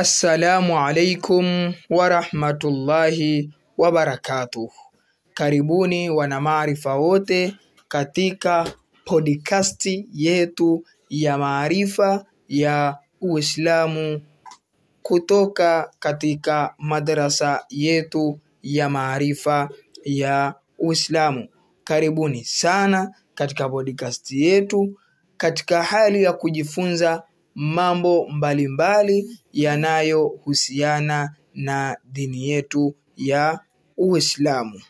Assalamu alaikum warahmatullahi wabarakatuh. Karibuni wana maarifa wote katika podikasti yetu ya maarifa ya Uislamu kutoka katika madrasa yetu ya maarifa ya Uislamu. Karibuni sana katika podikasti yetu katika hali ya kujifunza mambo mbalimbali yanayohusiana na dini yetu ya Uislamu.